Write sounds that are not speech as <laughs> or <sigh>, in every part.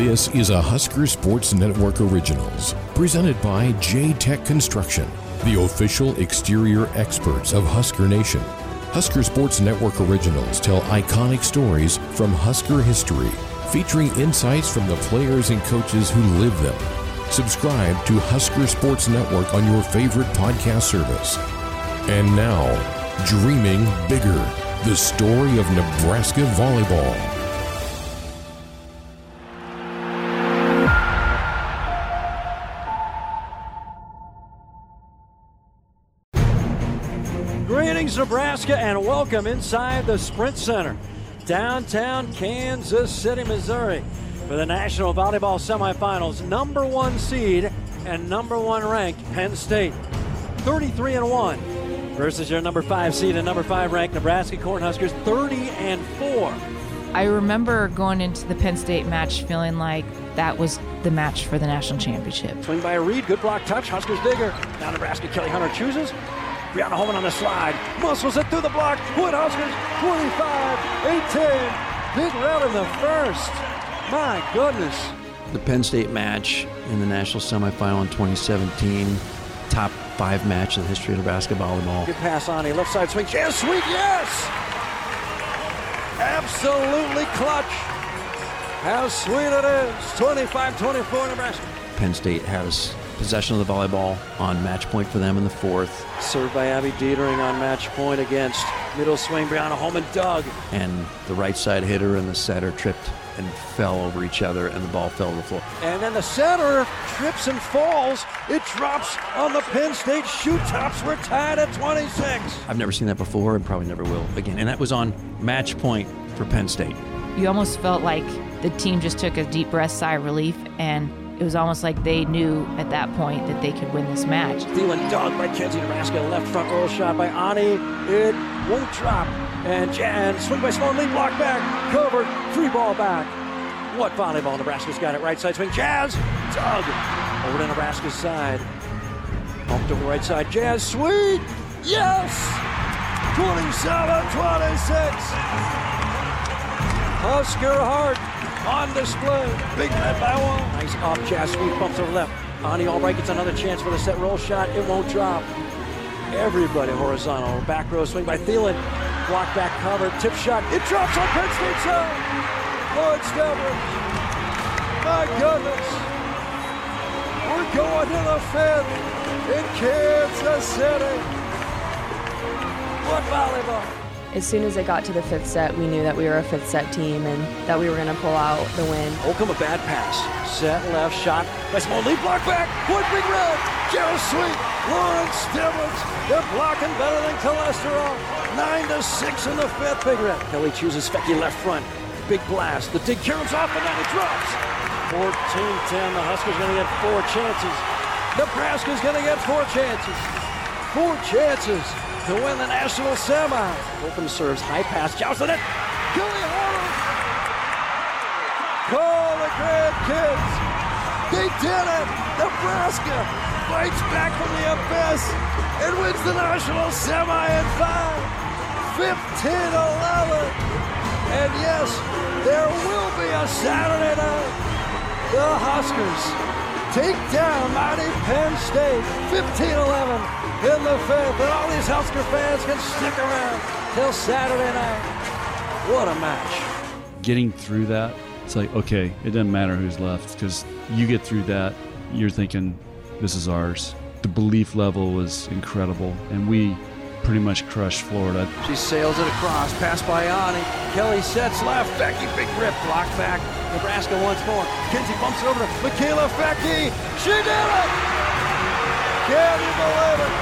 This is a Husker Sports Network Originals, presented by J Tech Construction, the official exterior experts of Husker Nation. Husker Sports Network Originals tell iconic stories from Husker history, featuring insights from the players and coaches who live them. Subscribe to Husker Sports Network on your favorite podcast service. And now, Dreaming Bigger, the story of Nebraska volleyball. Nebraska, and welcome inside the Sprint Center, downtown Kansas City, Missouri, for the National Volleyball Semifinals. Number one seed and number one ranked Penn State, 33 and 1, versus your number five seed and number five ranked Nebraska Cornhuskers, 30 and 4. I remember going into the Penn State match feeling like that was the match for the national championship. Swing by a Reed, good block touch, Huskers digger. Now Nebraska, Kelly Hunter chooses. Briana Holman on the slide. Muscles it through the block. Wood Huskers 25 18. Big round in the first. My goodness. The Penn State match in the national semifinal in 2017, top five match in the history of Nebraska volleyball. Good pass on a left side swing. Yes, sweet, yes! Absolutely clutch. How sweet it is. 25 24 Nebraska. Penn State has possession of the volleyball on match point for them in the fourth. Served by Abby Detering on match point against middle swing. Briana Holman dug. And the right side hitter and the setter tripped and fell over each other, and the ball fell to the floor. And then the center trips and falls. It drops on the Penn State shoe tops. We're tied at 26. I've never seen that before and probably never will again. And that was on match point for Penn State. You almost felt like the team just took a deep breath, sigh of relief, and it was almost like they knew at that point that they could win this match. Thielen dug by Kenzie Nebraska. Left front roll shot by Ani. It won't drop. And Jan swing by Sloan. Lead block back. Covered. Free ball back. What volleyball? Nebraska's got it. Right side swing. Jazz dug over to Nebraska's side. Bumped over right side. Jazz sweet. Yes. 27 26. Husker Heart on display. Big red by one. Nice off Jazz Sweet, bumps over left. Ani Albrecht gets another chance for the set roll shot. It won't drop. Everybody horizontal. Back row swing by Thielen. Block back cover. Tip shot. It drops on Penn State side. Lloyd Stebbins. My goodness. We're going to the fifth in Kansas City. What volleyball? As soon as it got to the fifth set, we knew that we were a fifth set team and that we were going to pull out the win. Holcomb a bad pass. Set left shot by Small lead block back. Wood big red. Gerald Sweet. Lauren Stivrins. They're blocking better than cholesterol. Nine to six in the fifth. Big red. Kelly chooses Foecke left front. Big blast. The dig comes off and then it drops. 14-10. The Huskers going to get four chances. Nebraska's going to get four chances. Four chances to win the national semi. Holcomb serves high pass. Jousting it. Kelly Hunter. Call the grandkids. They did it. Nebraska fights back from the abyss and wins the national semi in five. 15-11. And yes, there will be a Saturday night. The Huskers take down mighty Penn State 15-11 in the fifth. And all these Husker fans can stick around till Saturday night. What a match. Getting through that, it's like, okay, it doesn't matter who's left because you get through that, you're thinking, this is ours. The belief level was incredible, and we pretty much crushed Florida. She sails it across, pass by Ani. Kelly sets left. Becky, big rip, block back. Nebraska once more. Kenzie bumps it over to Mikaela Foecke. She did it! Can you believe it?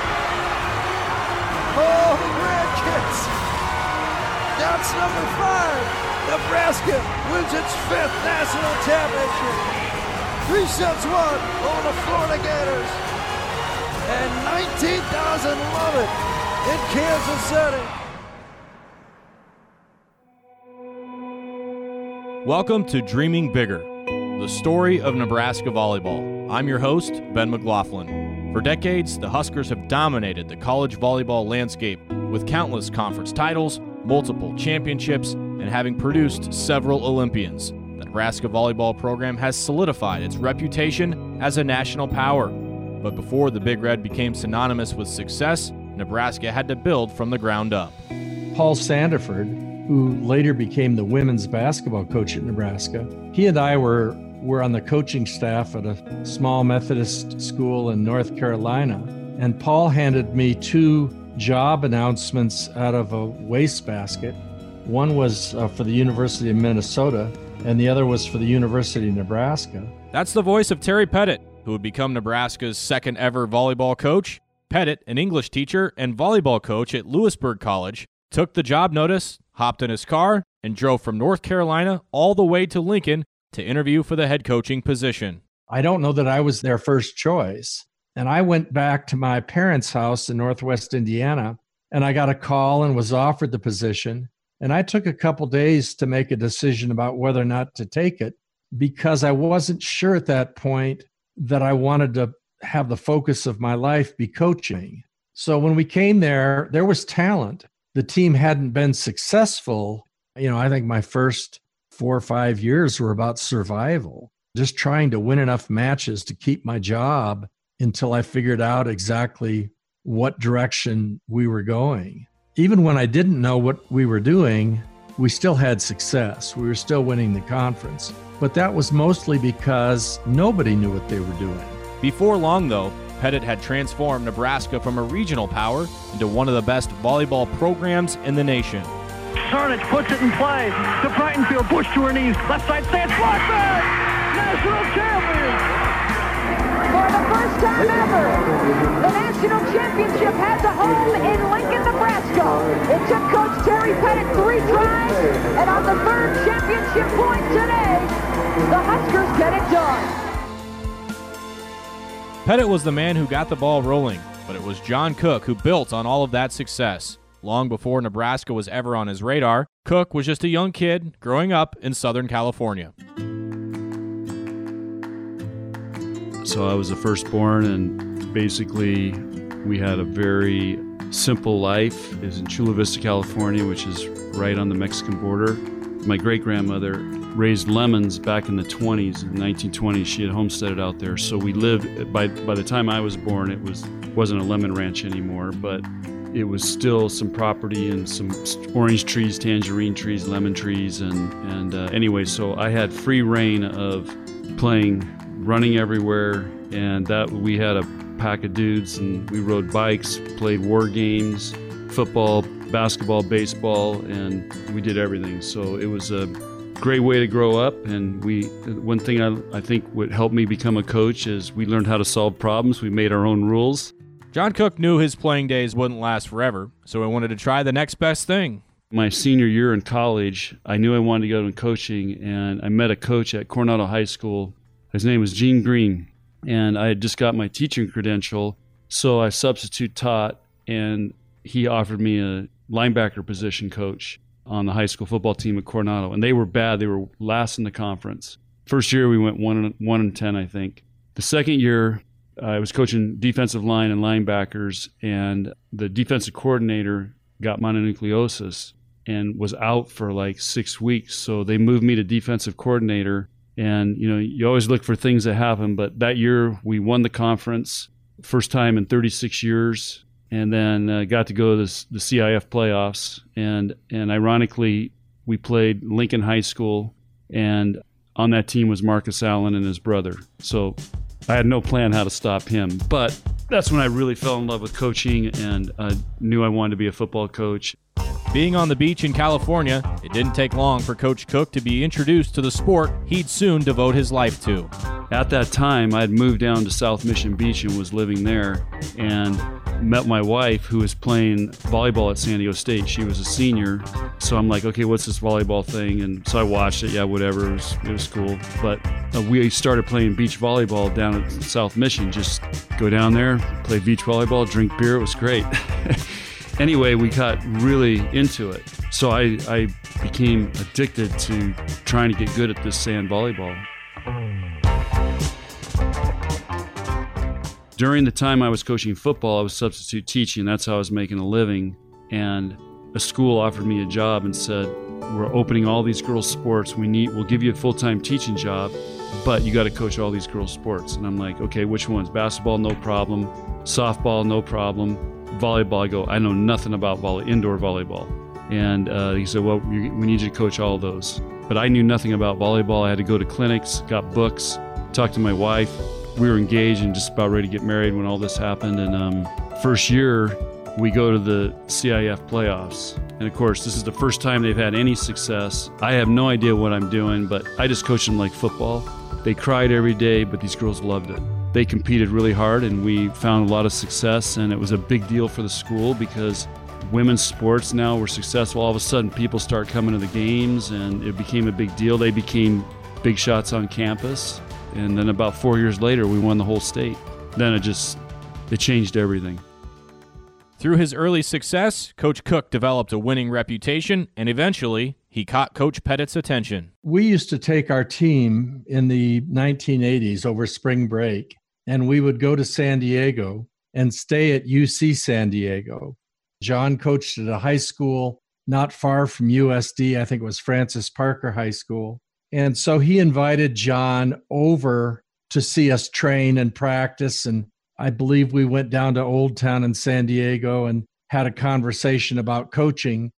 Oh, the grandkids. That's number five. Nebraska wins its fifth national championship. Three sets one over the Florida Gators. And 19,000 love it in Kansas City. Welcome to Dreaming Bigger, the story of Nebraska volleyball. I'm your host, Ben McLaughlin. For decades, the Huskers have dominated the college volleyball landscape with countless conference titles, multiple championships, and having produced several Olympians. The Nebraska volleyball program has solidified its reputation as a national power. But before the Big Red became synonymous with success, Nebraska had to build from the ground up. Paul Sanderford, who later became the women's basketball coach at Nebraska, he and I were, were on the coaching staff at a small Methodist school in North Carolina. And Paul handed me two job announcements out of a wastebasket. One was uh, for the University of Minnesota, and the other was for the University of Nebraska. That's the voice of Terry Pettit, who would become Nebraska's second ever volleyball coach. Pettit, an English teacher and volleyball coach at Louisburg College, took the job notice, hopped in his car, and drove from North Carolina all the way to Lincoln to interview for the head coaching position. I don't know that I was their first choice. And I went back to my parents' house in Northwest Indiana and I got a call and was offered the position. And I took a couple days to make a decision about whether or not to take it because I wasn't sure at that point that I wanted to have the focus of my life be coaching. So when we came there, there was talent. The team hadn't been successful. You know, I think my first four or five years were about survival, just trying to win enough matches to keep my job until I figured out exactly what direction we were going. Even when I didn't know what we were doing, we still had success. We were still winning the conference. But that was mostly because nobody knew what they were doing. Before long, though, Pettit had transformed Nebraska from a regional power into one of the best volleyball programs in the nation. Sarnich puts it in play to Breitenfeld. Bush to her knees. Left side stance. Block back. National champion. For the first time ever, the national championship has a home in Lincoln, Nebraska. It took Coach Terry Pettit three tries, and on the third championship point today, the Huskers get it done. Pettit was the man who got the ball rolling, but it was John Cook who built on all of that success. Long before Nebraska was ever on his radar, Cook was just a young kid growing up in Southern California. So I was the firstborn, and basically, we had a very simple life. It was in Chula Vista, California, which is right on the Mexican border. My great grandmother raised lemons back in the 20s, in the 1920s. She had homesteaded out there, so we lived. By by the time I was born, it was wasn't a lemon ranch anymore, but it was still some property and some orange trees, tangerine trees, lemon trees, and and uh, anyway, so I had free reign of playing running everywhere, and that we had a pack of dudes, and we rode bikes, played war games, football, basketball, baseball, and we did everything. So it was a great way to grow up. And we, one thing I, I think would help me become a coach is we learned how to solve problems. We made our own rules. John Cook knew his playing days wouldn't last forever, so he wanted to try the next best thing. My senior year in college, I knew I wanted to go into coaching, and I met a coach at Coronado High School his name was Gene Green, and I had just got my teaching credential, so I substitute taught, and he offered me a linebacker position coach on the high school football team at Coronado, and they were bad. They were last in the conference. First year we went one one and ten, I think. The second year uh, I was coaching defensive line and linebackers, and the defensive coordinator got mononucleosis and was out for like six weeks. So they moved me to defensive coordinator and you know, you always look for things that happen. But that year, we won the conference, first time in 36 years, and then uh, got to go to the, the CIF playoffs. And and ironically, we played Lincoln High School, and on that team was Marcus Allen and his brother. So I had no plan how to stop him. But that's when I really fell in love with coaching and uh, knew I wanted to be a football coach. Being on the beach in California, it didn't take long for Coach Cook to be introduced to the sport he'd soon devote his life to. At that time, I had moved down to South Mission Beach and was living there, and met my wife who was playing volleyball at San Diego State. She was a senior, so I'm like, okay, what's this volleyball thing? And so I watched it. Yeah, whatever. It was, it was cool. But uh, we started playing beach volleyball down at South Mission. Just go down there, play beach volleyball, drink beer. It was great. <laughs> anyway, we got really into it. So I, I became addicted to trying to get good at this sand volleyball. During the time I was coaching football, I was substitute teaching. That's how I was making a living. And a school offered me a job and said, we're opening all these girls' sports. We need, we'll give you a full time teaching job, but you got to coach all these girls' sports. And I'm like, okay, which ones? Basketball, no problem. Softball, no problem. Volleyball, I go, I know nothing about volley, indoor volleyball. And uh, he said, well, we need you to coach all those. But I knew nothing about volleyball. I had to go to clinics, got books, talked to my wife. We were engaged and just about ready to get married when all this happened. And um, first year, we go to the CIF playoffs. And of course, this is the first time they've had any success. I have no idea what I'm doing, but I just coach them like football. They cried every day, but these girls loved it. They competed really hard, and we found a lot of success. And it was a big deal for the school because women's sports now were successful. All of a sudden, people start coming to the games, and it became a big deal. They became big shots on campus. And then about four years later, we won the whole state. Then it just it changed everything. Through his early success, Coach Cook developed a winning reputation, and eventually he caught Coach Pettit's attention. We used to take our team in the 1980s over spring break, and we would go to San Diego and stay at UC San Diego. John coached at a high school not far from USD. I think it was Francis Parker High School. And so he invited John over to see us train and practice and I believe we went down to Old Town in San Diego and had a conversation about coaching.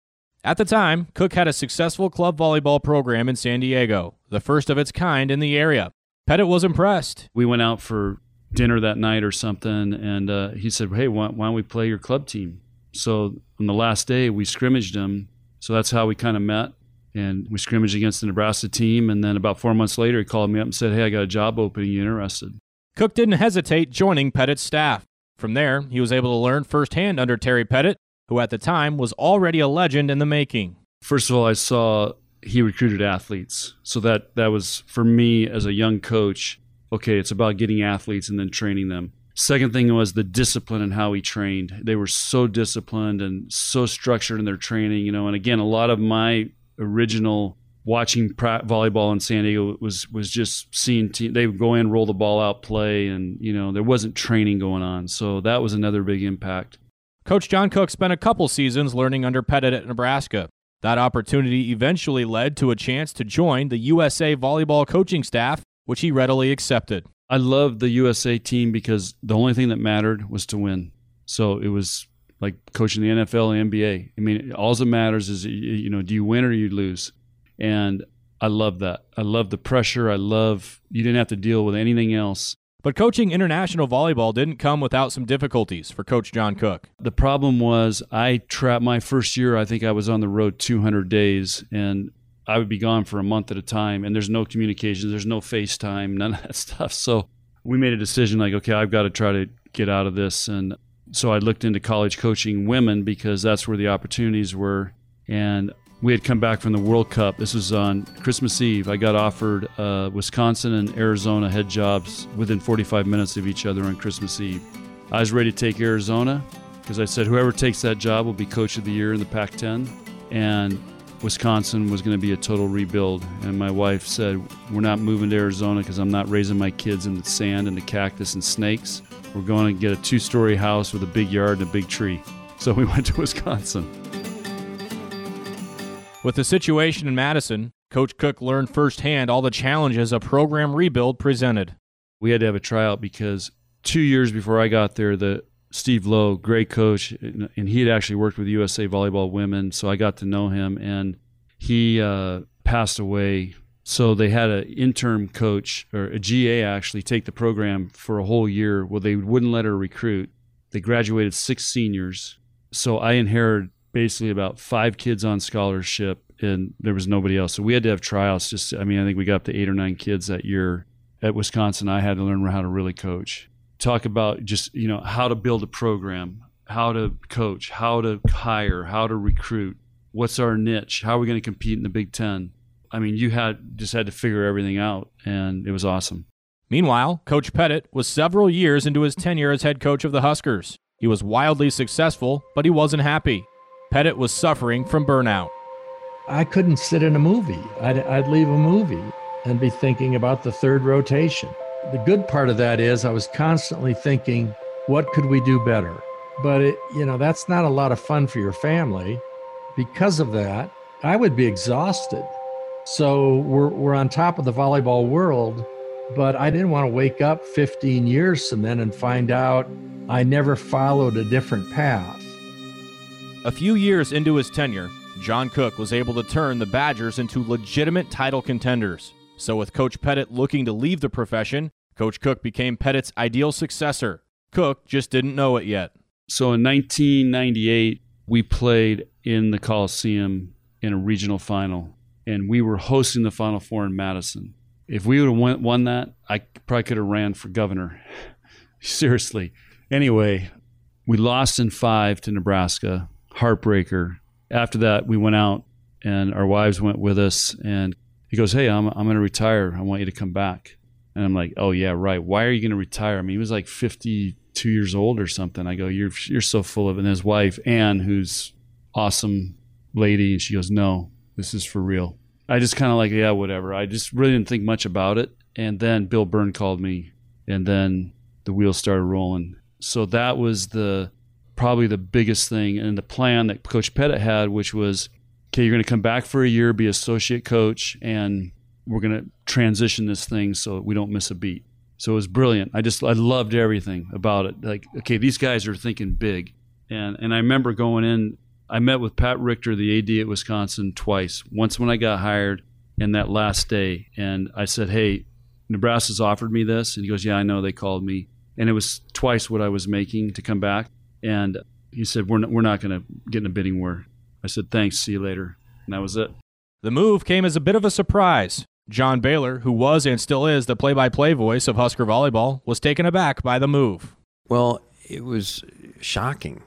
At the time, Cook had a successful club volleyball program in San Diego, the first of its kind in the area. Pettit was impressed. We went out for dinner that night or something, and uh, he said, Hey, why, why, don't we play your club team? So on the last day, we scrimmaged them. So that's how we kind of met. And we scrimmaged against the Nebraska team. And then about four months later, he called me up and said, Hey, I got a job opening. You interested? Cook didn't hesitate joining Pettit's staff. From there, he was able to learn firsthand under Terry Pettit, who at the time was already a legend in the making. First of all, I saw he recruited athletes. So that that was for me as a young coach, okay, it's about getting athletes and then training them. Second thing was the discipline and how he trained. They were so disciplined and so structured in their training, you know, and again, a lot of my original watching volleyball in San Diego was was just seeing te- they would go in, roll the ball out, play, and you know there wasn't training going on. So that was another big impact. Coach John Cook spent a couple seasons learning under Pettit at Nebraska. That opportunity eventually led to a chance to join the USA volleyball coaching staff, which he readily accepted. I loved the USA team because the only thing that mattered was to win. So it was like coaching the NFL and NBA. I mean, all that matters is you know, do you win or you lose? And I love that. I love the pressure. I love you didn't have to deal with anything else. But coaching international volleyball didn't come without some difficulties for Coach John Cook. The problem was I trapped my first year, I think I was on the road 200 days and I would be gone for a month at a time and there's no communication, there's no FaceTime, none of that <laughs> stuff. So we made a decision like, okay, I've got to try to get out of this. And so I looked into college coaching women because that's where the opportunities were. And we had come back from the World Cup. This was on Christmas Eve. I got offered uh, Wisconsin and Arizona head jobs within 45 minutes of each other on Christmas Eve. I was ready to take Arizona because I said whoever takes that job will be coach of the year in the Pac 10. And Wisconsin was going to be a total rebuild. And my wife said, We're not moving to Arizona because I'm not raising my kids in the sand and the cactus and snakes. We're going to get a two story house with a big yard and a big tree. So we <laughs> went to Wisconsin. With the situation in Madison, Coach Cook learned firsthand all the challenges a program rebuild presented. We had to have a tryout because two years before I got there, the Steve Lowe, great coach, and he had actually worked with USA Volleyball Women, so I got to know him, and he uh, passed away. So they had an interim coach or a GA actually take the program for a whole year. Well, they wouldn't let her recruit. They graduated six seniors, so I inherited basically about five kids on scholarship and there was nobody else. So we had to have tryouts. Just, I mean, I think we got up to eight or nine kids that year at Wisconsin. I had to learn how to really coach. Talk about just, you know, how to build a program, how to coach, how to hire, how to recruit. What's our niche? How are we going to compete in the Big Ten? I mean, you had just had to figure everything out, and it was awesome. Meanwhile, Coach Pettit was several years into his tenure as head coach of the Huskers. He was wildly successful, but he wasn't happy. Pettit was suffering from burnout. I couldn't sit in a movie. I'd, I'd leave a movie and be thinking about the third rotation. The good part of that is I was constantly thinking, what could we do better? But it, you know, that's not a lot of fun for your family. Because of that, I would be exhausted. So we're, we're on top of the volleyball world, but I didn't want to wake up 15 years from then and find out I never followed a different path. A few years into his tenure, John Cook was able to turn the Badgers into legitimate title contenders. So, with Coach Pettit looking to leave the profession, Coach Cook became Pettit's ideal successor. Cook just didn't know it yet. So, in 1998, we played in the Coliseum in a regional final, and we were hosting the Final Four in Madison. If we would have won, won that, I probably could have ran for governor. <laughs> Seriously. Anyway, we lost in five to Nebraska. Heartbreaker. After that, we went out, and our wives went with us. And he goes, "Hey, I'm I'm going to retire. I want you to come back." And I'm like, "Oh yeah, right. Why are you going to retire?" I mean, he was like 52 years old or something. I go, "You're you're so full of it." And his wife Anne, who's awesome lady, and she goes, "No, this is for real." I just kind of like, yeah, whatever. I just really didn't think much about it. And then Bill Byrne called me, and then the wheels started rolling. So that was the probably the biggest thing and the plan that Coach Pettit had, which was, okay, you're going to come back for a year, be associate coach, and we're going to transition this thing so we don't miss a beat. So it was brilliant. I just I loved everything about it. Like, okay, these guys are thinking big, and and I remember going in. I met with Pat Richter, the AD at Wisconsin, twice. Once when I got hired, and that last day, and I said, "Hey, Nebraska's offered me this," and he goes, "Yeah, I know. They called me." and it was twice what I was making to come back. And he said, "We're not, we're not going to get in a bidding war." I said, "Thanks, see you later," and that was it. The move came as a bit of a surprise. John Baylor, who was and still is the play-by-play voice of Husker volleyball, was taken aback by the move. Well, it was shocking.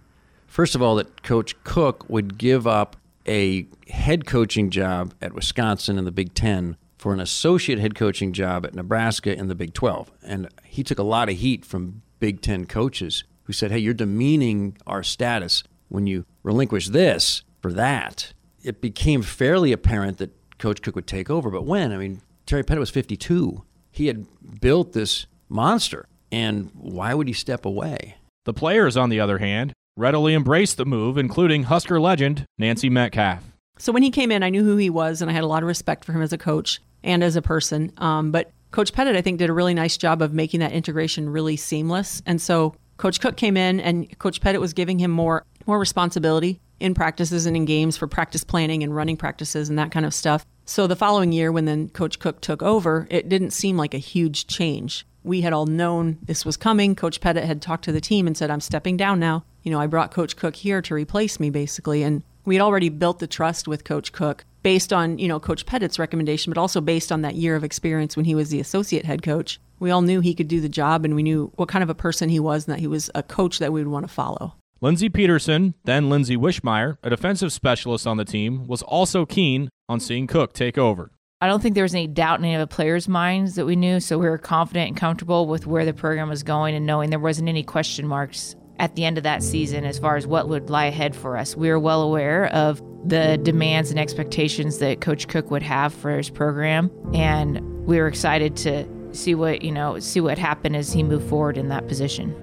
First of all, that Coach Cook would give up a head coaching job at Wisconsin in the Big Ten for an associate head coaching job at Nebraska in the Big 12. And he took a lot of heat from Big Ten coaches who said, hey, you're demeaning our status when you relinquish this for that. It became fairly apparent that Coach Cook would take over. But when? I mean, Terry Pettit was 52. He had built this monster. And why would he step away? The players, on the other hand, readily embraced the move, including Husker legend Nancy Metcalf. So when he came in, I knew who he was, and I had a lot of respect for him as a coach and as a person. Um, but Coach Pettit, I think, did a really nice job of making that integration really seamless. And so Coach Cook came in, and Coach Pettit was giving him more more responsibility in practices and in games for practice planning and running practices and that kind of stuff. So the following year, when then Coach Cook took over, it didn't seem like a huge change. We had all known this was coming. Coach Pettit had talked to the team and said, "I'm stepping down now." You know, I brought Coach Cook here to replace me, basically, and we had already built the trust with Coach Cook based on, you know, Coach Pettit's recommendation, but also based on that year of experience when he was the associate head coach. We all knew he could do the job and we knew what kind of a person he was and that he was a coach that we would want to follow. Lindsey Peterson, then Lindsay Wischmeier, a defensive specialist on the team, was also keen on seeing Cook take over. I don't think there was any doubt in any of the players' minds that we knew, so we were confident and comfortable with where the program was going and knowing there wasn't any question marks at the end of that season as far as what would lie ahead for us. We were well aware of the demands and expectations that Coach Cook would have for his program, and we were excited to see what you know see what happened as he moved forward in that position.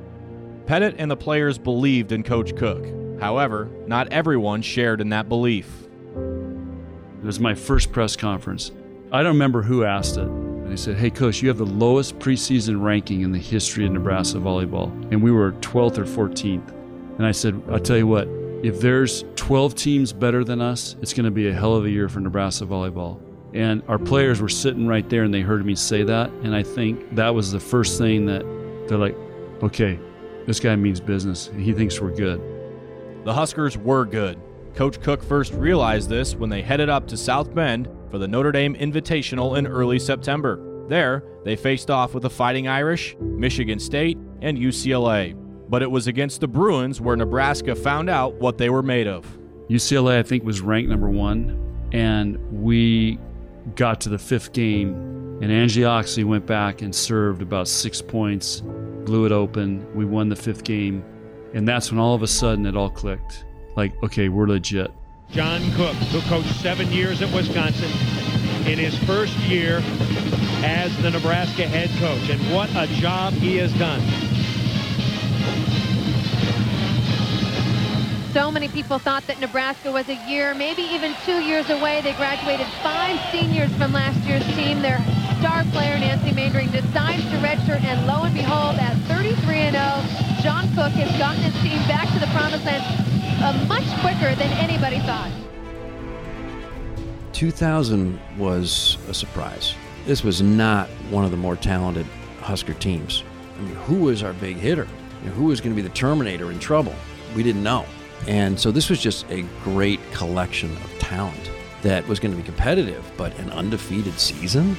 Pettit and the players believed in Coach Cook. However, not everyone shared in that belief. It was my first press conference. I don't remember who asked it. And they said, Hey, coach, you have the lowest preseason ranking in the history of Nebraska volleyball. And we were 12th or 14th. And I said, I'll tell you what, if there's 12 teams better than us, it's going to be a hell of a year for Nebraska volleyball. And our players were sitting right there and they heard me say that. And I think that was the first thing that they're like, okay, this guy means business. He thinks we're good. The Huskers were good. Coach Cook first realized this when they headed up to South Bend for the Notre Dame Invitational in early September. There, they faced off with the Fighting Irish, Michigan State, and UCLA but it was against the Bruins where Nebraska found out what they were made of. UCLA, I think, was ranked number one, and we got to the fifth game, and Angie Oxley went back and served about six points, blew it open. We won the fifth game, and that's when all of a sudden it all clicked. Like, okay, we're legit. John Cook, who coached seven years at Wisconsin, in his first year as the Nebraska head coach, and what a job he has done. So many people thought that Nebraska was a year, maybe even two years away. They graduated five seniors from last year's team. Their star player, Nancy Meendering, decides to redshirt, and lo and behold, at 33-0, John Cook has gotten his team back to the promised land uh, much quicker than anybody thought. 2000 was a surprise. This was not one of the more talented Husker teams. I mean, who was our big hitter? You know, who was going to be the Terminator in trouble? We didn't know. And so this was just a great collection of talent that was going to be competitive, but an undefeated season?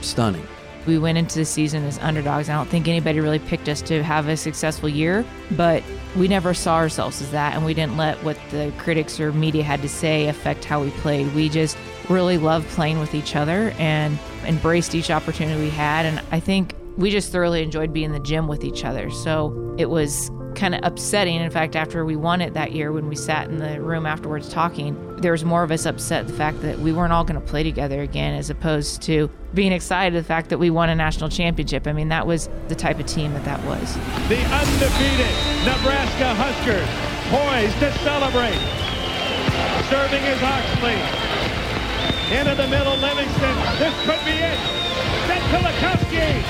Stunning. We went into the season as underdogs. I don't think anybody really picked us to have a successful year, but we never saw ourselves as that, and we didn't let what the critics or media had to say affect how we played. We just really loved playing with each other and embraced each opportunity we had. And I think we just thoroughly enjoyed being in the gym with each other. So it was kind of upsetting. In fact, after we won it that year, when we sat in the room afterwards talking, there was more of us upset the fact that we weren't all going to play together again, as opposed to being excited the fact that we won a national championship. I mean, that was the type of team that that was. The undefeated Nebraska Huskers poised to celebrate. Serving is Oxley. Into the middle, Livingston. This could be it. Set Kulikowski.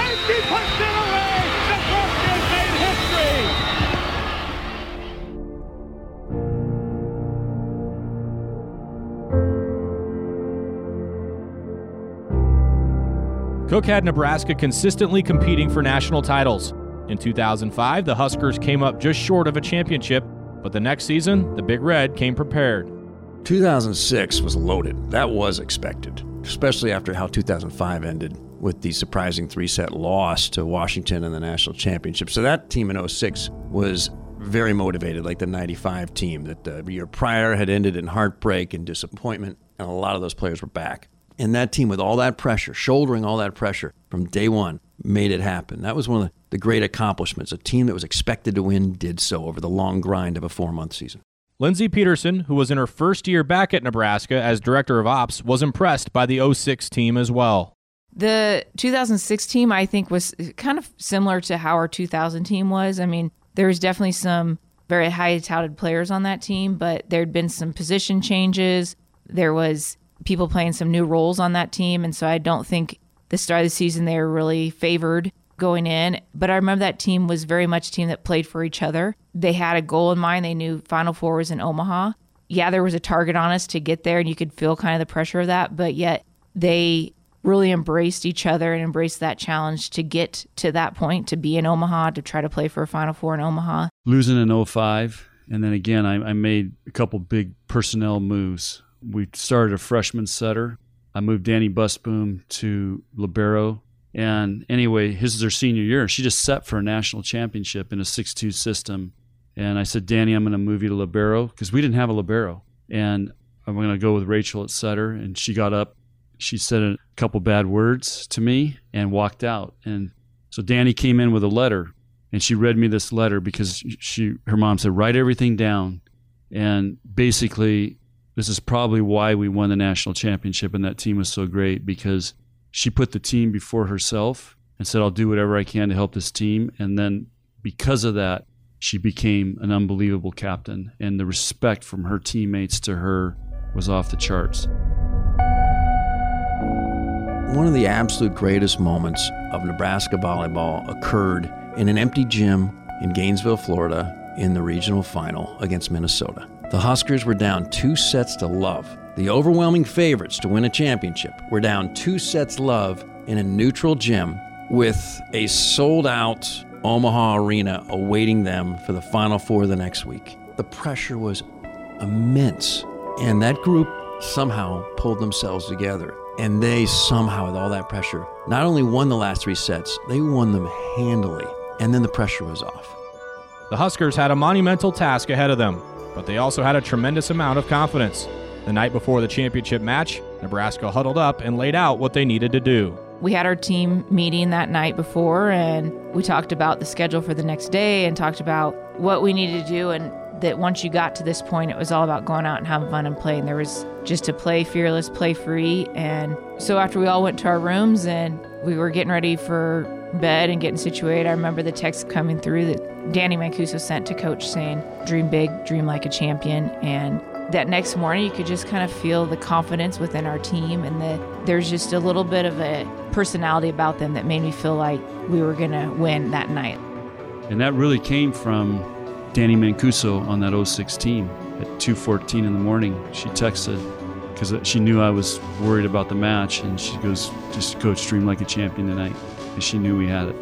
And she puts it Cook had Nebraska consistently competing for national titles. In 2005, the Huskers came up just short of a championship, but the next season, the Big Red came prepared. 2006 was loaded. That was expected, especially after how 2005 ended with the surprising three set loss to Washington in the national championship. So that team in 06 was very motivated, like the 95 team that uh, the year prior had ended in heartbreak and disappointment, and a lot of those players were back. And that team, with all that pressure, shouldering all that pressure from day one, made it happen. That was one of the great accomplishments. A team that was expected to win did so over the long grind of a four month season. Lindsey Peterson, who was in her first year back at Nebraska as director of ops, was impressed by the 06 team as well. The 2006 team, I think, was kind of similar to how our 2000 team was. I mean, there was definitely some very high touted players on that team, but there'd been some position changes. There was people playing some new roles on that team. And so I don't think the start of the season they were really favored going in. But I remember that team was very much a team that played for each other. They had a goal in mind. They knew Final Four was in Omaha. Yeah, there was a target on us to get there, and you could feel kind of the pressure of that. But yet they really embraced each other and embraced that challenge to get to that point, to be in Omaha, to try to play for a Final Four in Omaha. Losing in 05. And then again, I, I made a couple big personnel moves we started a freshman setter. I moved Dani Busboom to libero. And anyway, his is her senior year. She just set for a national championship in a 6-2 system. And I said, Dani, I'm going to move you to libero because we didn't have a libero. And I'm going to go with Rachel at setter. And she got up. She said a couple bad words to me and walked out. And so Dani came in with a letter and she read me this letter because she her mom said write everything down and basically this is probably why we won the national championship and that team was so great because she put the team before herself and said, I'll do whatever I can to help this team. And then because of that, she became an unbelievable captain. And the respect from her teammates to her was off the charts. One of the absolute greatest moments of Nebraska volleyball occurred in an empty gym in Gainesville, Florida, in the regional final against Minnesota. The Huskers were down two sets to love. The overwhelming favorites to win a championship were down two sets love in a neutral gym with a sold out Omaha arena awaiting them for the Final Four the next week. The pressure was immense, and that group somehow pulled themselves together. And they somehow, with all that pressure, not only won the last three sets, they won them handily. And then the pressure was off. The Huskers had a monumental task ahead of them but they also had a tremendous amount of confidence. The night before the championship match, Nebraska huddled up and laid out what they needed to do. We had our team meeting that night before, and we talked about the schedule for the next day and talked about what we needed to do. And that once you got to this point, it was all about going out and having fun and playing. There was just to play fearless, play free. And so after we all went to our rooms and we were getting ready for bed and getting situated, I remember the text coming through that Dani Mancuso sent to coach saying, Dream big, dream like a champion. And that next morning, you could just kind of feel the confidence within our team, and the, there's just a little bit of a personality about them that made me feel like we were going to win that night. And that really came from Dani Mancuso on that 06 team at 2:14 in the morning. She texted because she knew I was worried about the match, and she goes, "Just coach dream like a champion tonight," and she knew we had it.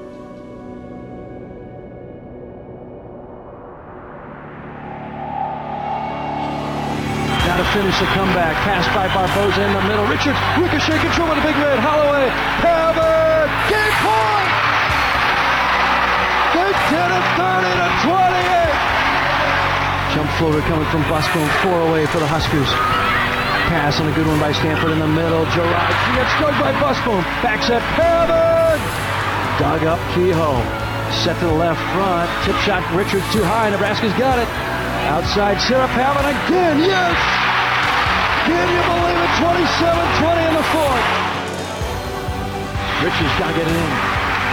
To finish the comeback. Pass by Barboza in the middle. Richards, ricochet control with a big red. Holloway, Pavan, game point! They did it 30 to 28. Jump floater coming from Busboom, four away for the Huskers. Pass and a good one by Stanford in the middle. Gerard, gets drugged by Busboom. Backs at Pavan. Dug up Kehoe. Set to the left front. Tip shot, Richards too high. Nebraska's got it. Outside, Sarah Pavan again. Yes! Can you believe it? 27-20 in the fourth. Richards got to get it in.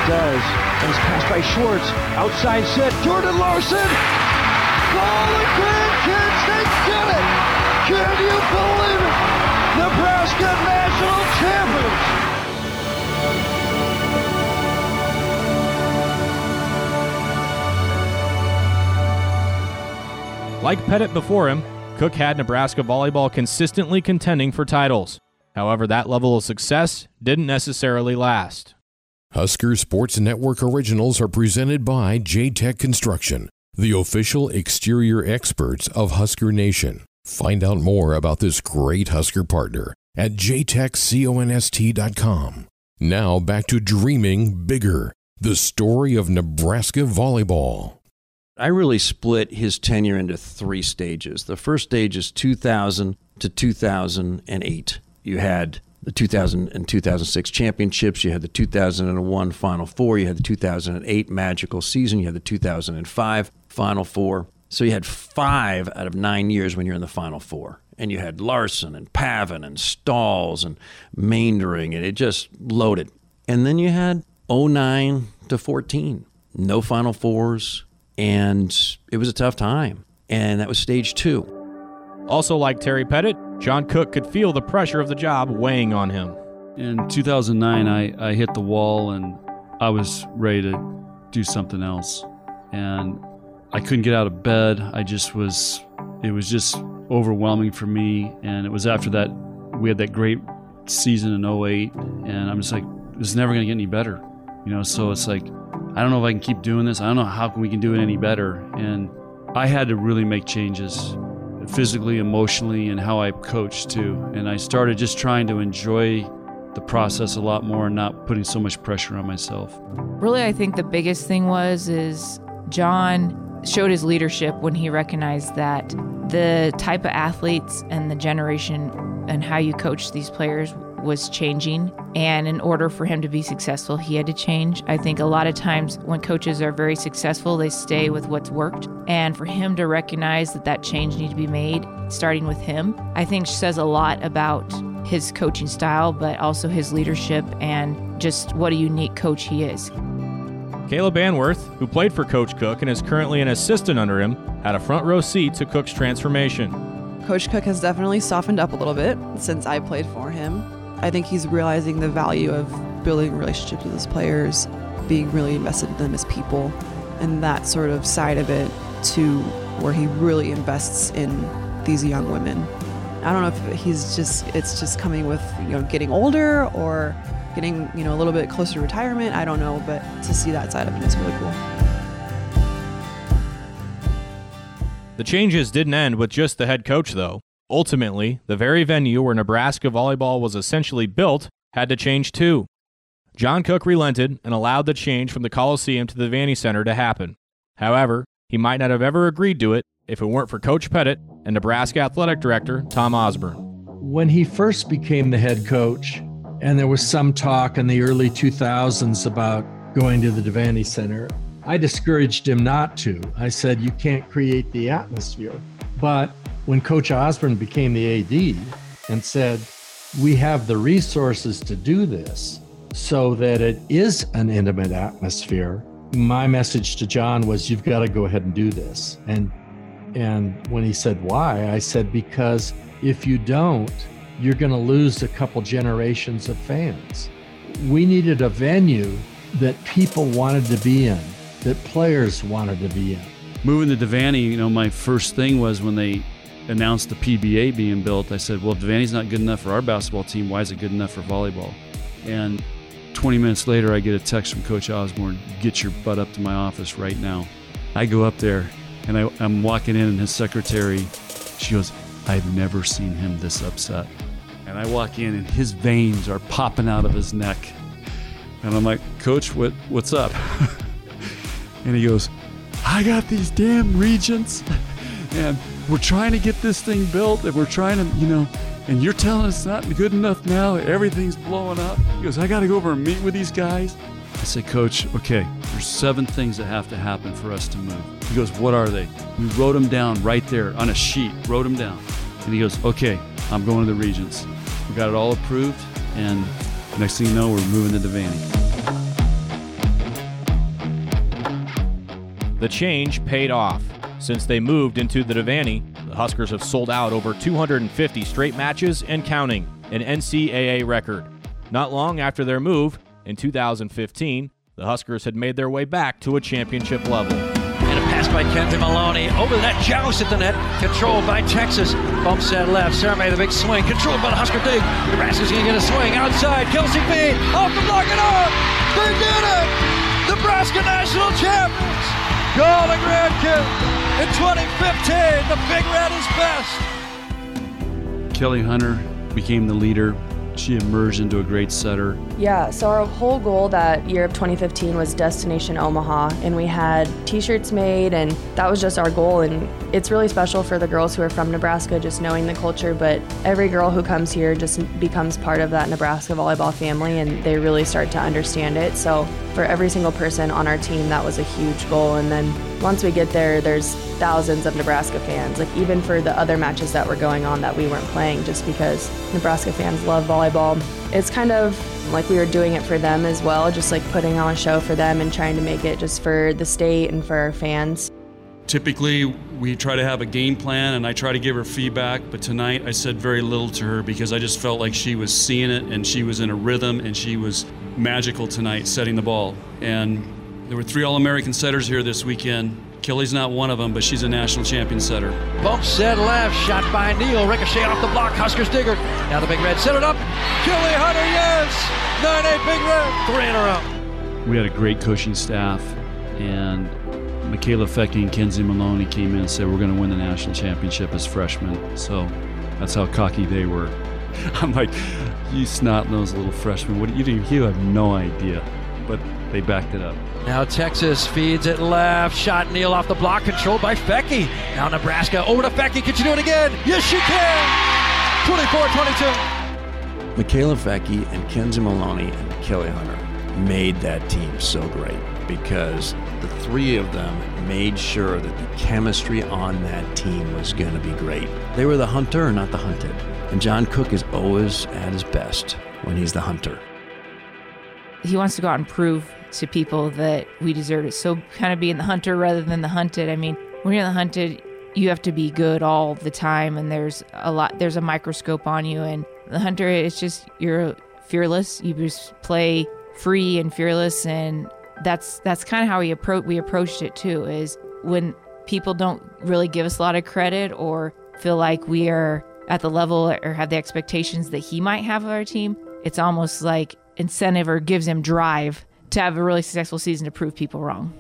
Does. And it's passed by Schwartz. Outside set. Jordan Larson. Goal and grandkids. They did it. Can you believe it? Nebraska national champions. Like Pettit before him, Cook had Nebraska volleyball consistently contending for titles. However, that level of success didn't necessarily last. Husker Sports Network originals are presented by J-Tech Construction, the official exterior experts of Husker Nation. Find out more about this great Husker partner at jtechconst.com. Now back to dreaming bigger, the story of Nebraska volleyball. I really split his tenure into three stages. The first stage is 2000 to 2008. You had the 2000 and 2006 championships, you had the 2001 Final Four, you had the 2008 magical season, you had the 2005 Final Four. So you had five out of nine years when you're in the Final Four. And you had Larson and Pavan and Stalls and Meendering, and it just loaded. And then you had 09 to 14. No Final Fours, and it was a tough time. And that was stage two. Also, like Terry Pettit, John Cook could feel the pressure of the job weighing on him. In 2009, I, I hit the wall and I was ready to do something else. And I couldn't get out of bed. I just was, it was just overwhelming for me. And it was after that, we had that great season in 08. And I'm just like, this is never going to get any better. You know, so it's like, I don't know if I can keep doing this. I don't know how we can do it any better. And I had to really make changes physically, emotionally, and how I coached too. And I started just trying to enjoy the process a lot more and not putting so much pressure on myself. Really, I think the biggest thing was is John showed his leadership when he recognized that the type of athletes and the generation and how you coach these players was changing. And in order for him to be successful, he had to change. I think a lot of times when coaches are very successful, they stay with what's worked. And for him to recognize that that change needs to be made, starting with him, I think says a lot about his coaching style, but also his leadership and just what a unique coach he is. Kayla Banwarth, who played for Coach Cook and is currently an assistant under him, had a front row seat to Cook's transformation. Coach Cook has definitely softened up a little bit since I played for him. I think he's realizing the value of building relationships with his players, being really invested in them as people, and that sort of side of it to where he really invests in these young women. I don't know if he's just it's just coming with you know getting older or getting you know a little bit closer to retirement. I don't know, but to see that side of him is really cool. The changes didn't end with just the head coach, though. Ultimately, the very venue where Nebraska volleyball was essentially built had to change too. John Cook relented and allowed the change from the Coliseum to the Devaney Center to happen. However, he might not have ever agreed to it if it weren't for Coach Pettit and Nebraska Athletic Director Tom Osborne. When he first became the head coach, and there was some talk in the early 2000s about going to the Devaney Center, I discouraged him not to. I said, You can't create the atmosphere. But when Coach Osborne became the AD and said, We have the resources to do this, so that it is an intimate atmosphere. My message to John was you've got to go ahead and do this. And and when he said why, I said because if you don't, you're going to lose a couple generations of fans. We needed a venue that people wanted to be in, that players wanted to be in. Moving to Devaney, you know, my first thing was when they announced the PBA being built, I said, well, if Devaney's not good enough for our basketball team, why is it good enough for volleyball? And 20 minutes later, I get a text from Coach Osborne, get your butt up to my office right now. I go up there and I, I'm walking in, and his secretary, she goes, I've never seen him this upset. And I walk in, and his veins are popping out of his neck. And I'm like, Coach, what, what's up? <laughs> and he goes, I got these damn regents, <laughs> and we're trying to get this thing built, and we're trying to, you know, and you're telling us it's not good enough now. Everything's blowing up. He goes, I got to go over and meet with these guys. I said, Coach, okay, there's seven things that have to happen for us to move. He goes, What are they? We wrote them down right there on a sheet, wrote them down. And he goes, Okay, I'm going to the Regents. We got it all approved, and next thing you know, we're moving to Devaney. The change paid off. Since they moved into the Devaney, the Huskers have sold out over 250 straight matches and counting, an NCAA record. Not long after their move, in 2015, the Huskers had made their way back to a championship level. And a pass by Kenzie Maloney. Over the net, joust at the net. Controlled by Texas. Bump set left. Sarah made a big swing. Controlled by the Husker dig. Nebraska's going to get a swing. Outside. Kelsey B. Off the block and off. They did it! Nebraska national champions. Golden Grandkid. In 2015, the Big Red is best. Kelly Hunter became the leader. She emerged into a great setter. Yeah, so our whole goal that year of 2015 was Destination Omaha, and we had t shirts made, and that was just our goal. And it's really special for the girls who are from Nebraska just knowing the culture, but every girl who comes here just becomes part of that Nebraska volleyball family, and they really start to understand it. So for every single person on our team, that was a huge goal. And then once we get there, there's thousands of Nebraska fans, like even for the other matches that were going on that we weren't playing, just because Nebraska fans love volleyball. It's kind of like we were doing it for them as well, just like putting on a show for them and trying to make it just for the state and for our fans. Typically, we try to have a game plan and I try to give her feedback, but tonight I said very little to her because I just felt like she was seeing it and she was in a rhythm and she was magical tonight setting the ball. And there were three All American setters here this weekend. Kelly's not one of them, but she's a national champion setter. Bump set left, shot by Neal, ricochet off the block, Huskers digger. Now the Big Red set it up. Kelly Hunter, yes! 9-8 Big Red, three in a row. We had a great coaching staff, and Mikaela Foecke and Kenzie Maloney came in and said, We're going to win the national championship as freshmen. So that's how cocky they were. <laughs> I'm like, You snot nosed little freshmen. What do you do? You have no idea. But they backed it up. Now Texas feeds it left. Shot Neal off the block, controlled by Foecke. Now Nebraska over to Foecke. Can she do it again? Yes, she can. 24-22. Mikaela Foecke and Kenzie Maloney and Kelly Hunter made that team so great because the three of them made sure that the chemistry on that team was going to be great. They were the hunter, not the hunted. And John Cook is always at his best when he's the hunter. He wants to go out and prove to people that we deserve it. So kind of being the hunter rather than the hunted. I mean, when you're the hunted, you have to be good all the time and there's a lot there's a microscope on you and the hunter is just you're fearless. You just play free and fearless and that's that's kind of how we approach we approached it too is when people don't really give us a lot of credit or feel like we are at the level or have the expectations that he might have of our team, it's almost like incentive or gives him drive to have a really successful season to prove people wrong.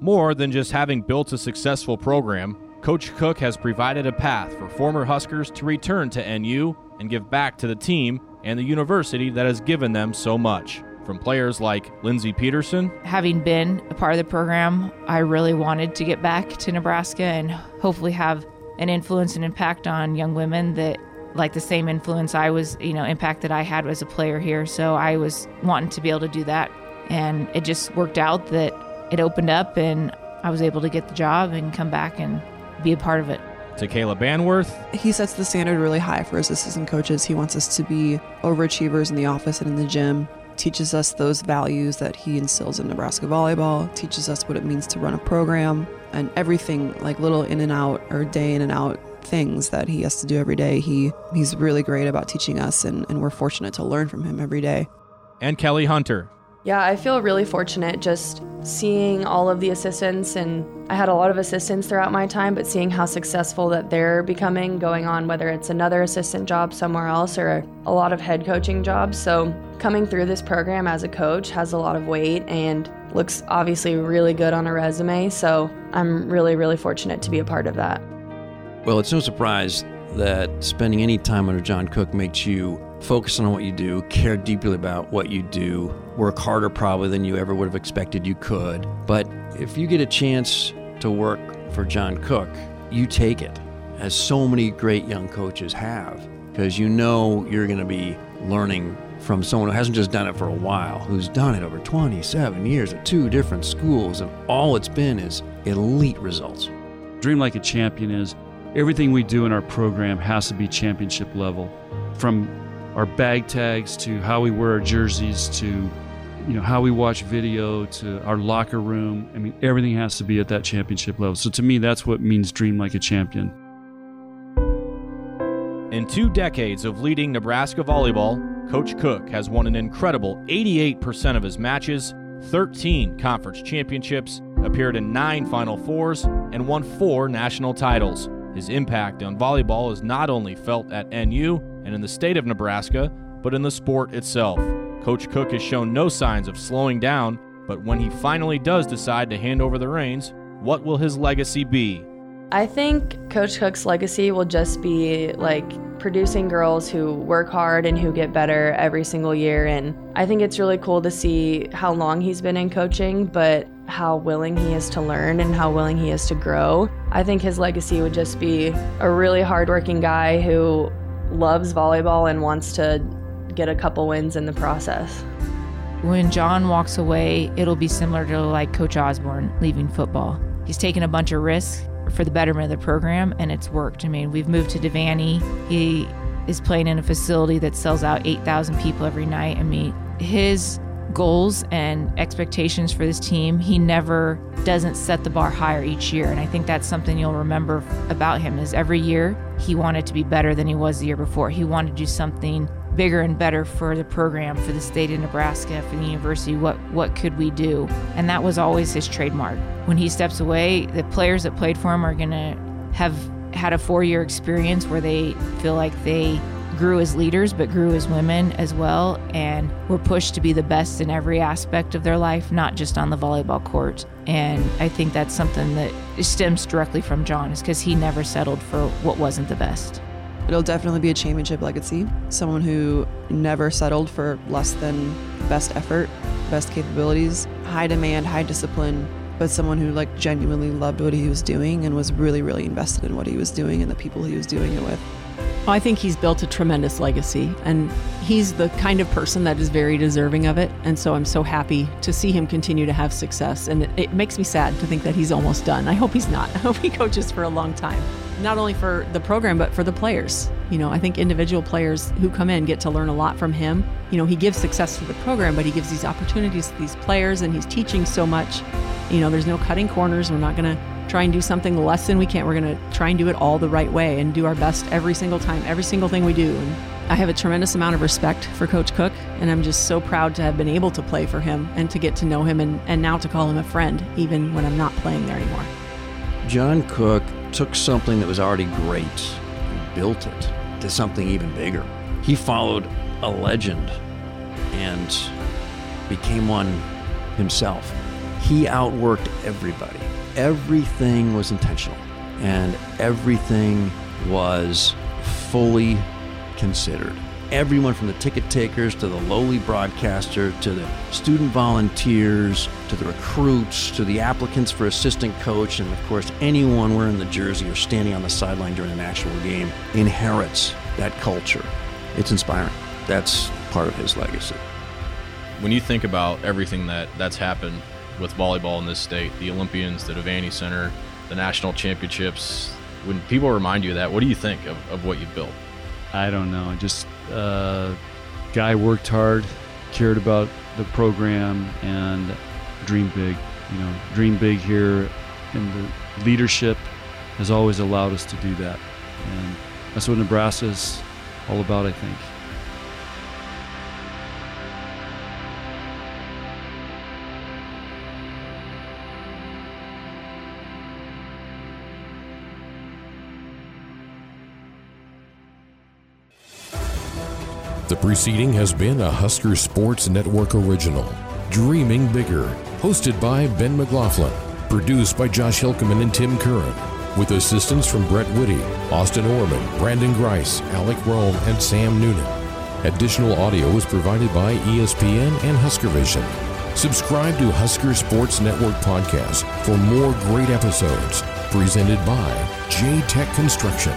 More than just having built a successful program, Coach Cook has provided a path for former Huskers to return to NU and give back to the team and the university that has given them so much. From players like Lindsey Peterson. Having been a part of the program, I really wanted to get back to Nebraska and hopefully have an influence and impact on young women that like the same influence I was, you know, impact that I had as a player here. So I was wanting to be able to do that. And it just worked out that it opened up and I was able to get the job and come back and be a part of it. To Kayla Banwarth. He sets the standard really high for his assistant coaches. He wants us to be overachievers in the office and in the gym. teaches us those values that he instills in Nebraska volleyball, teaches us what it means to run a program, and everything like little in and out or day in and out things that he has to do every day. He he's really great about teaching us and, and we're fortunate to learn from him every day. And Kelly Hunter. Yeah, I feel really fortunate just seeing all of the assistants and I had a lot of assistants throughout my time, but seeing how successful that they're becoming going on whether it's another assistant job somewhere else or a lot of head coaching jobs. So, coming through this program as a coach has a lot of weight and looks obviously really good on a resume. So, I'm really really fortunate to be a part of that. Well, it's no surprise that spending any time under John Cook makes you focus on what you do, care deeply about what you do, work harder probably than you ever would have expected you could. But if you get a chance to work for John Cook, you take it, as so many great young coaches have, because you know you're going to be learning from someone who hasn't just done it for a while, who's done it over 27 years at two different schools, and all it's been is elite results. Dream Like a Champion is everything we do in our program has to be championship level. From our bag tags to how we wear our jerseys to you know how we watch video to our locker room i mean everything has to be at that championship level so to me that's what means dream like a champion In two decades of leading Nebraska volleyball, Coach Cook has won an incredible 88% of his matches, 13 conference championships, appeared in nine Final Fours, and won four national titles. His impact on volleyball is not only felt at NU and in the state of Nebraska, but in the sport itself. Coach Cook has shown no signs of slowing down, but when he finally does decide to hand over the reins, what will his legacy be? I think Coach Cook's legacy will just be like producing girls who work hard and who get better every single year. And I think it's really cool to see how long he's been in coaching, but how willing he is to learn and how willing he is to grow. I think his legacy would just be a really hardworking guy who loves volleyball and wants to get a couple wins in the process. When John walks away, it'll be similar to like Coach Osborne leaving football. He's taken a bunch of risks for the betterment of the program, and it's worked. I mean, we've moved to Devaney. He is playing in a facility that sells out 8,000 people every night. I mean, his goals and expectations for this team, he never doesn't set the bar higher each year. And I think that's something you'll remember about him is every year he wanted to be better than he was the year before. He wanted to do something bigger and better for the program, for the state of Nebraska, for the university. What what could we do? And that was always his trademark. When he steps away, the players that played for him are gonna have had a four year experience where they feel like they grew as leaders but grew as women as well and were pushed to be the best in every aspect of their life not just on the volleyball court and i think that's something that stems directly from john is because he never settled for what wasn't the best It'll definitely be a championship legacy. Someone who never settled for less than best effort, best capabilities, high demand, high discipline, but someone who like genuinely loved what he was doing and was really, really invested in what he was doing and the people he was doing it with. I think he's built a tremendous legacy, and he's the kind of person that is very deserving of it. And so I'm so happy to see him continue to have success. And it, it makes me sad to think that he's almost done. I hope he's not. <laughs> I hope he coaches for a long time, not only for the program, but for the players. You know, I think individual players who come in get to learn a lot from him. You know, he gives success to the program, but he gives these opportunities to these players, and he's teaching so much. You know, there's no cutting corners. We're not going to try and do something less than we can. We're going to try and do it all the right way and do our best every single time, every single thing we do. And I have a tremendous amount of respect for Coach Cook, and I'm just so proud to have been able to play for him and to get to know him and, and now to call him a friend, even when I'm not playing there anymore. John Cook took something that was already great and built it to something even bigger. He followed a legend and became one himself. He outworked everybody. Everything was intentional and everything was fully considered. Everyone from the ticket takers to the lowly broadcaster to the student volunteers to the recruits to the applicants for assistant coach and of course anyone wearing the jersey or standing on the sideline during an actual game inherits that culture. It's inspiring. That's part of his legacy. When you think about everything that that's happened with volleyball in this state, the Olympians, the Devaney Center, the national championships, when people remind you of that, what do you think of, of what you've built? I don't know. Just uh, guy worked hard, cared about the program and dream big. You know, dream big here, and the leadership has always allowed us to do that, and that's what Nebraska's all about, I think. The preceding has been a Husker Sports Network original, Dreaming Bigger, hosted by Ben McLaughlin, produced by Josh Hilkeman and Tim Curran, with assistance from Brett Whitty, Austin Orman, Brandon Grice, Alec Rome, and Sam Noonan. Additional audio was provided by ESPN and Huskervision. Subscribe to Husker Sports Network podcast for more great episodes presented by J Tech Construction.